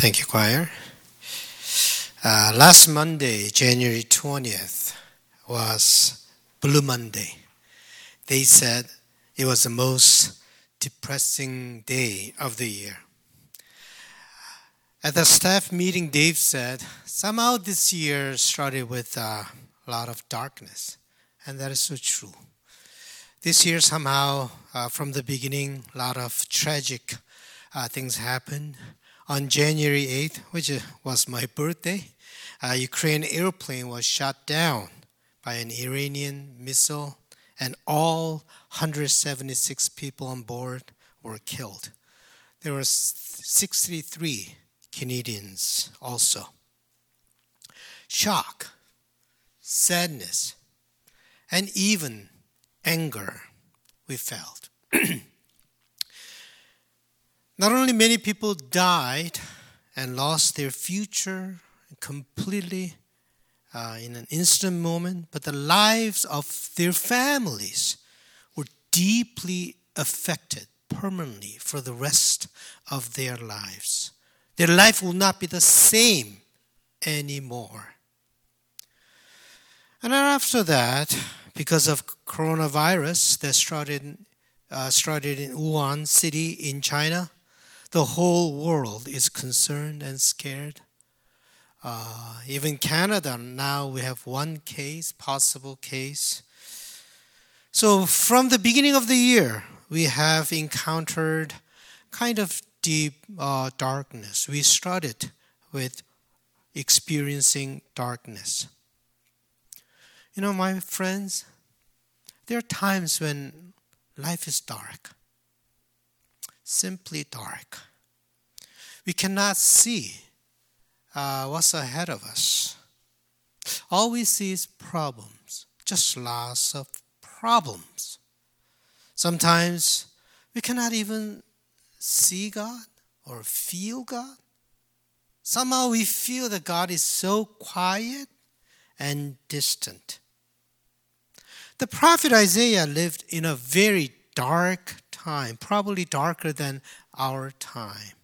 Thank you, choir. Uh, last Monday, January 20th, was Blue Monday. They said it was the most depressing day of the year. At the staff meeting, Dave said, somehow this year started with a lot of darkness. And that is so true. This year, somehow, uh, from the beginning, a lot of tragic uh, things happened. On January 8th, which was my birthday, a Ukraine airplane was shot down by an Iranian missile, and all 176 people on board were killed. There were 63 Canadians also. Shock, sadness, and even anger we felt. Not only many people died and lost their future completely uh, in an instant moment, but the lives of their families were deeply affected permanently for the rest of their lives. Their life will not be the same anymore. And after that, because of coronavirus that started, uh, started in Wuhan city in China, the whole world is concerned and scared. Uh, even Canada, now we have one case, possible case. So from the beginning of the year, we have encountered kind of deep uh, darkness. We started with experiencing darkness. You know, my friends, there are times when life is dark simply dark. We cannot see uh, what's ahead of us. All we see is problems, just lots of problems. Sometimes we cannot even see God or feel God. Somehow we feel that God is so quiet and distant. The prophet Isaiah lived in a very dark time, probably darker than our time,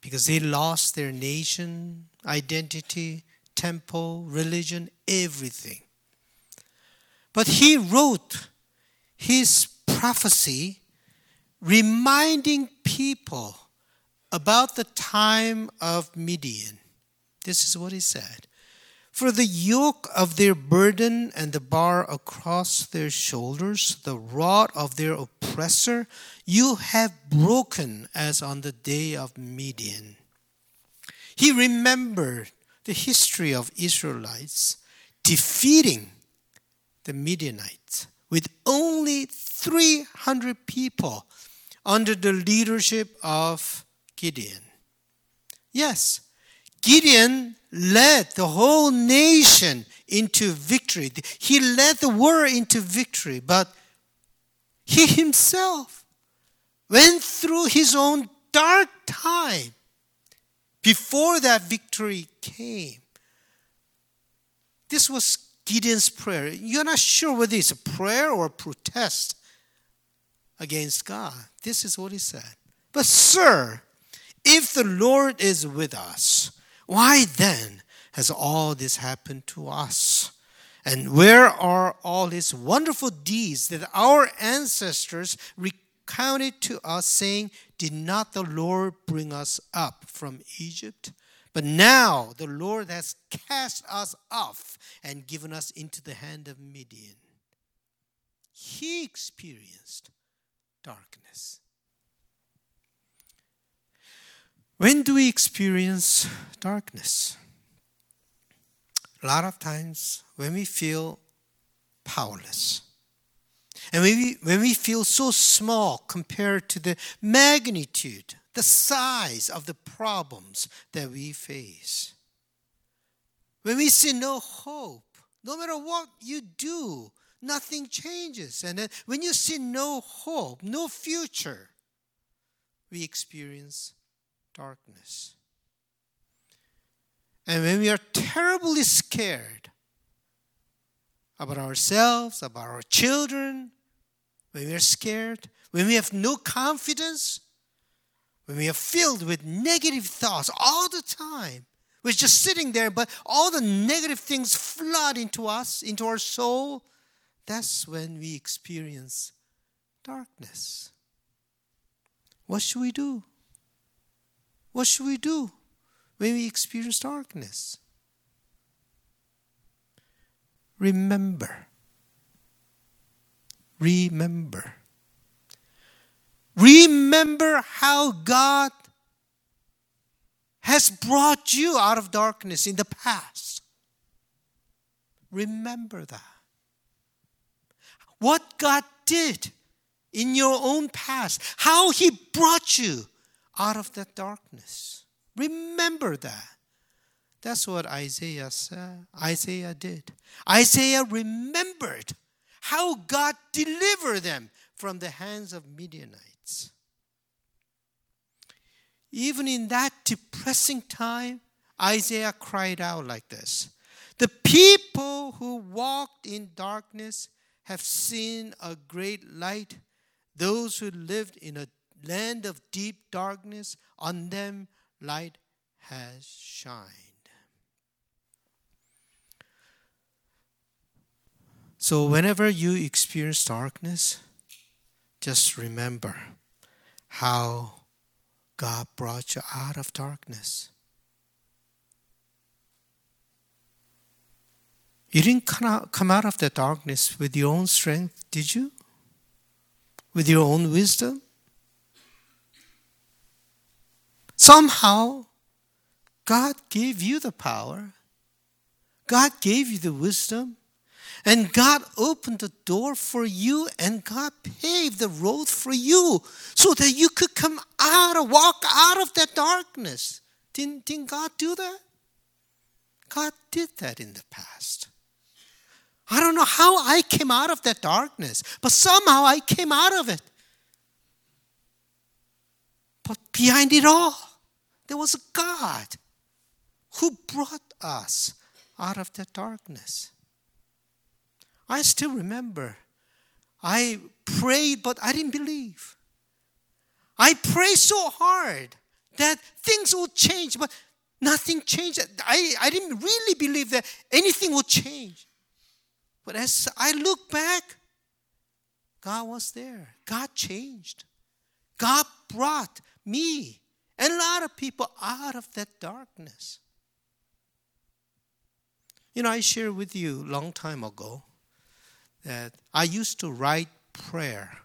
because they lost their nation, identity, temple, religion, everything. But he wrote his prophecy reminding people about the time of Midian. This is what he said for the yoke of their burden and the bar across their shoulders, the rod of their oppressor, you have broken as on the day of Midian. He remembered the history of Israelites defeating the Midianites with only 300 people under the leadership of Gideon. Yes, Gideon led the whole nation into victory. He led the world into victory, but he himself went through his own dark time before that victory came. This was Gideon's prayer. You're not sure whether it's a prayer or a protest against God. This is what he said. But, sir, if the Lord is with us, why then has all this happened to us? And where are all these wonderful deeds that our ancestors recounted to us, saying, Did not the Lord bring us up from Egypt? But now the Lord has cast us off and given us into the hand of Midian. He experienced darkness. When do we experience darkness? A lot of times when we feel powerless. And when we, when we feel so small compared to the magnitude, the size of the problems that we face. When we see no hope, no matter what you do, nothing changes. And then when you see no hope, no future, we experience darkness. And when we are terribly scared about ourselves, about our children, when we are scared, when we have no confidence, when we are filled with negative thoughts all the time, we're just sitting there, but all the negative things flood into us, into our soul, that's when we experience darkness. What should we do? What should we do when we experience darkness? Remember. Remember. Remember how God has brought you out of darkness in the past. Remember that. What God did in your own past, how He brought you out of that darkness. Remember that. That's what Isaiah said. Isaiah did. Isaiah remembered how God delivered them from the hands of Midianites. Even in that depressing time, Isaiah cried out like this The people who walked in darkness have seen a great light. Those who lived in a land of deep darkness, on them light has shined. So, whenever you experience darkness, just remember how God brought you out of darkness. You didn't come out of the darkness with your own strength, did you? With your own wisdom? Somehow, God gave you the power, God gave you the wisdom, and God opened the door for you, and God paved the road for you so that you could come out walk out of that darkness. Didn't, didn't God do that? God did that in the past. I don't know how I came out of that darkness, but somehow I came out of it. But behind it all, there was a God who brought us out of that darkness. I still remember. I prayed, but I didn't believe. I prayed so hard that things would change, but nothing changed. I, I didn't really believe that anything would change. But as I look back, God was there. God changed. God brought me and a lot of people out of that darkness. You know, I shared with you a long time ago that I used to write prayer.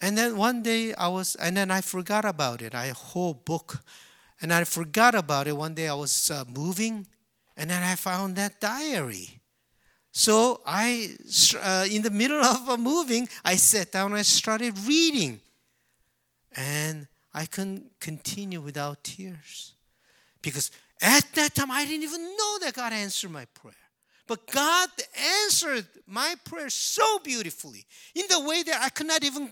And then one day I was, and then I forgot about it. I whole book, and I forgot about it. One day I was uh, moving, and then I found that diary. So I, uh, in the middle of a moving, I sat down and I started reading, and I couldn't continue without tears, because at that time I didn't even know that God answered my prayer. But God answered my prayer so beautifully in the way that I could not even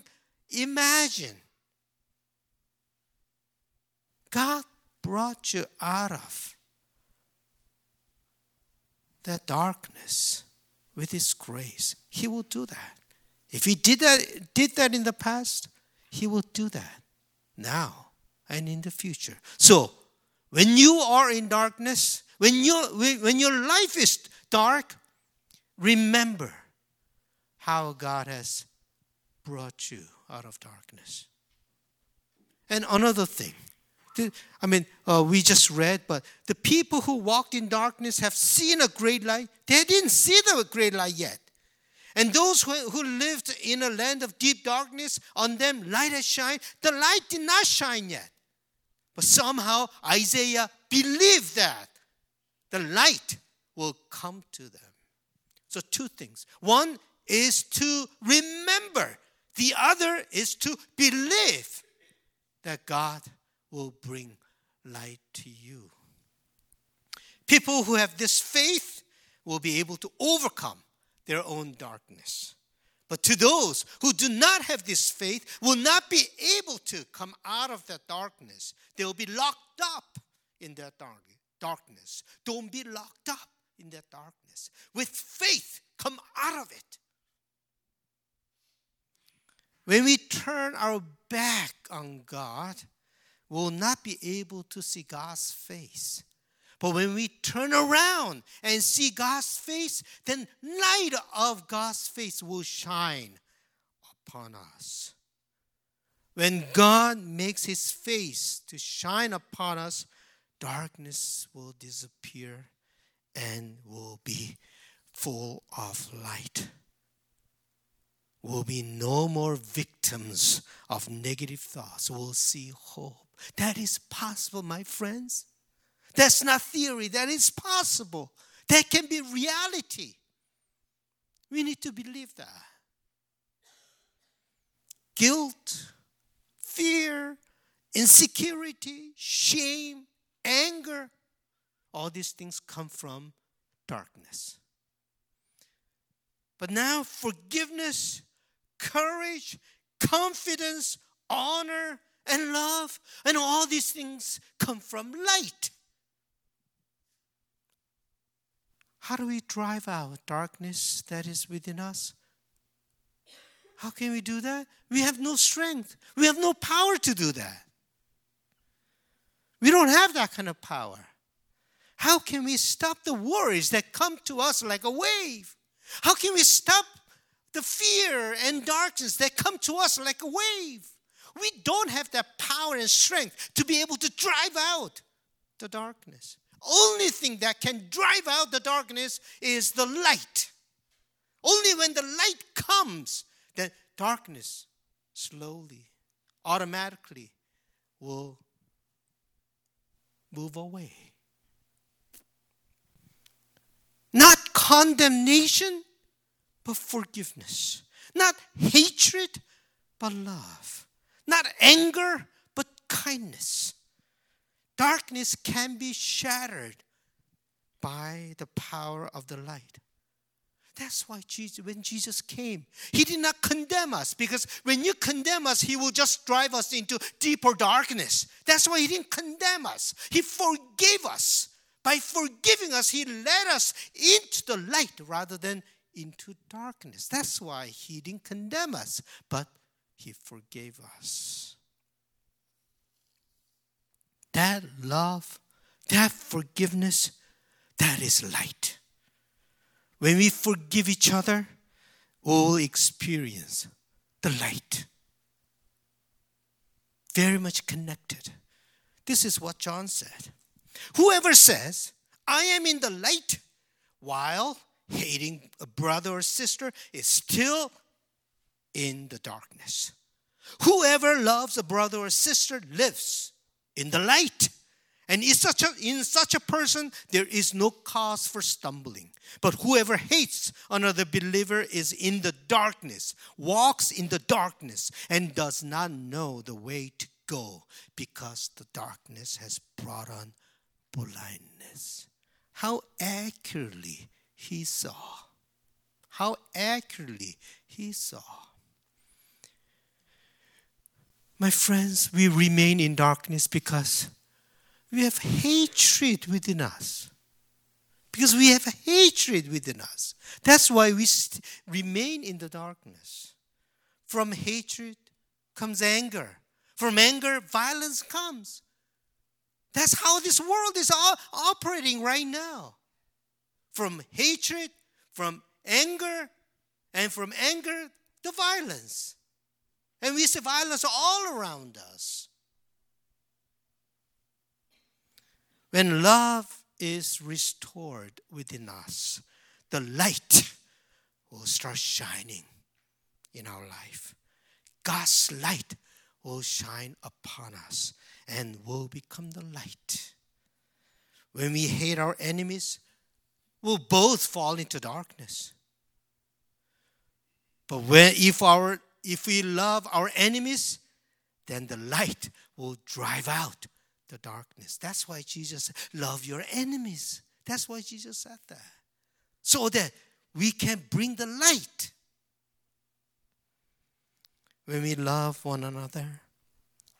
imagine. God brought you out of that darkness with His grace. He will do that. If He did that, did that in the past, He will do that now and in the future. So, when you are in darkness, when, you, when your life is dark, remember how God has brought you out of darkness. And another thing, I mean, uh, we just read, but the people who walked in darkness have seen a great light. They didn't see the great light yet. And those who, who lived in a land of deep darkness, on them light has shined. The light did not shine yet. But somehow Isaiah believed that the light will come to them. So, two things. One is to remember, the other is to believe that God will bring light to you. People who have this faith will be able to overcome their own darkness. But to those who do not have this faith, will not be able to come out of that darkness. They will be locked up in that dark, darkness. Don't be locked up in that darkness. With faith, come out of it. When we turn our back on God, we'll not be able to see God's face. But when we turn around and see God's face, then light of God's face will shine upon us. When God makes his face to shine upon us, darkness will disappear and will be full of light. We will be no more victims of negative thoughts. We'll see hope. That is possible, my friends. That's not theory, that is possible. That can be reality. We need to believe that. Guilt, fear, insecurity, shame, anger, all these things come from darkness. But now, forgiveness, courage, confidence, honor, and love, and all these things come from light. How do we drive out darkness that is within us? How can we do that? We have no strength. We have no power to do that. We don't have that kind of power. How can we stop the worries that come to us like a wave? How can we stop the fear and darkness that come to us like a wave? We don't have that power and strength to be able to drive out the darkness only thing that can drive out the darkness is the light. Only when the light comes, the darkness slowly, automatically will move away. Not condemnation, but forgiveness. Not hatred, but love. Not anger, but kindness. Darkness can be shattered by the power of the light. That's why Jesus, when Jesus came, He did not condemn us because when you condemn us, He will just drive us into deeper darkness. That's why He didn't condemn us. He forgave us. By forgiving us, He led us into the light rather than into darkness. That's why He didn't condemn us, but He forgave us that love, that forgiveness, that is light. When we forgive each other, we'll experience the light. Very much connected. This is what John said. Whoever says, I am in the light, while hating a brother or sister is still in the darkness. Whoever loves a brother or sister lives in the light. And in such, a, in such a person, there is no cause for stumbling. But whoever hates another believer is in the darkness, walks in the darkness, and does not know the way to go because the darkness has brought on blindness. How accurately he saw. How accurately he saw. My friends, we remain in darkness because we have hatred within us. Because we have hatred within us. That's why we st- remain in the darkness. From hatred comes anger. From anger, violence comes. That's how this world is operating right now. From hatred, from anger, and from anger, the violence. And we see violence all around us. When love is restored within us, the light will start shining in our life. God's light will shine upon us and will become the light. When we hate our enemies, we'll both fall into darkness. But when, if our if we love our enemies, then the light will drive out the darkness. That's why Jesus said, love your enemies. That's why Jesus said that. So that we can bring the light. When we love one another,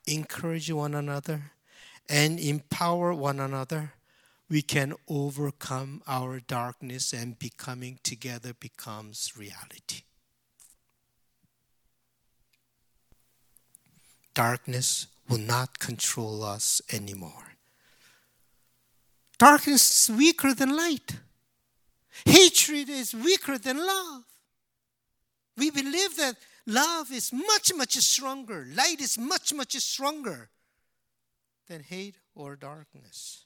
encourage one another, and empower one another, we can overcome our darkness and becoming together becomes reality. Darkness will not control us anymore. Darkness is weaker than light. Hatred is weaker than love. We believe that love is much, much stronger. Light is much, much stronger than hate or darkness.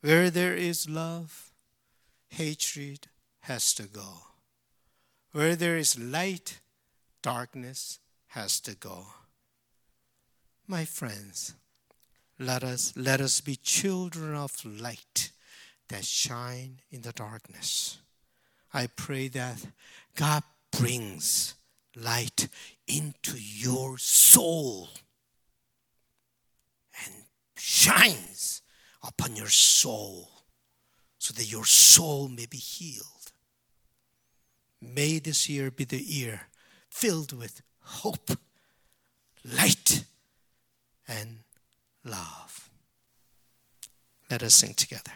Where there is love, hatred has to go. Where there is light, darkness has to go. My friends, let us let us be children of light that shine in the darkness. I pray that God brings light into your soul and shines upon your soul so that your soul may be healed. May this year be the year filled with hope, light, and love. Let us sing together.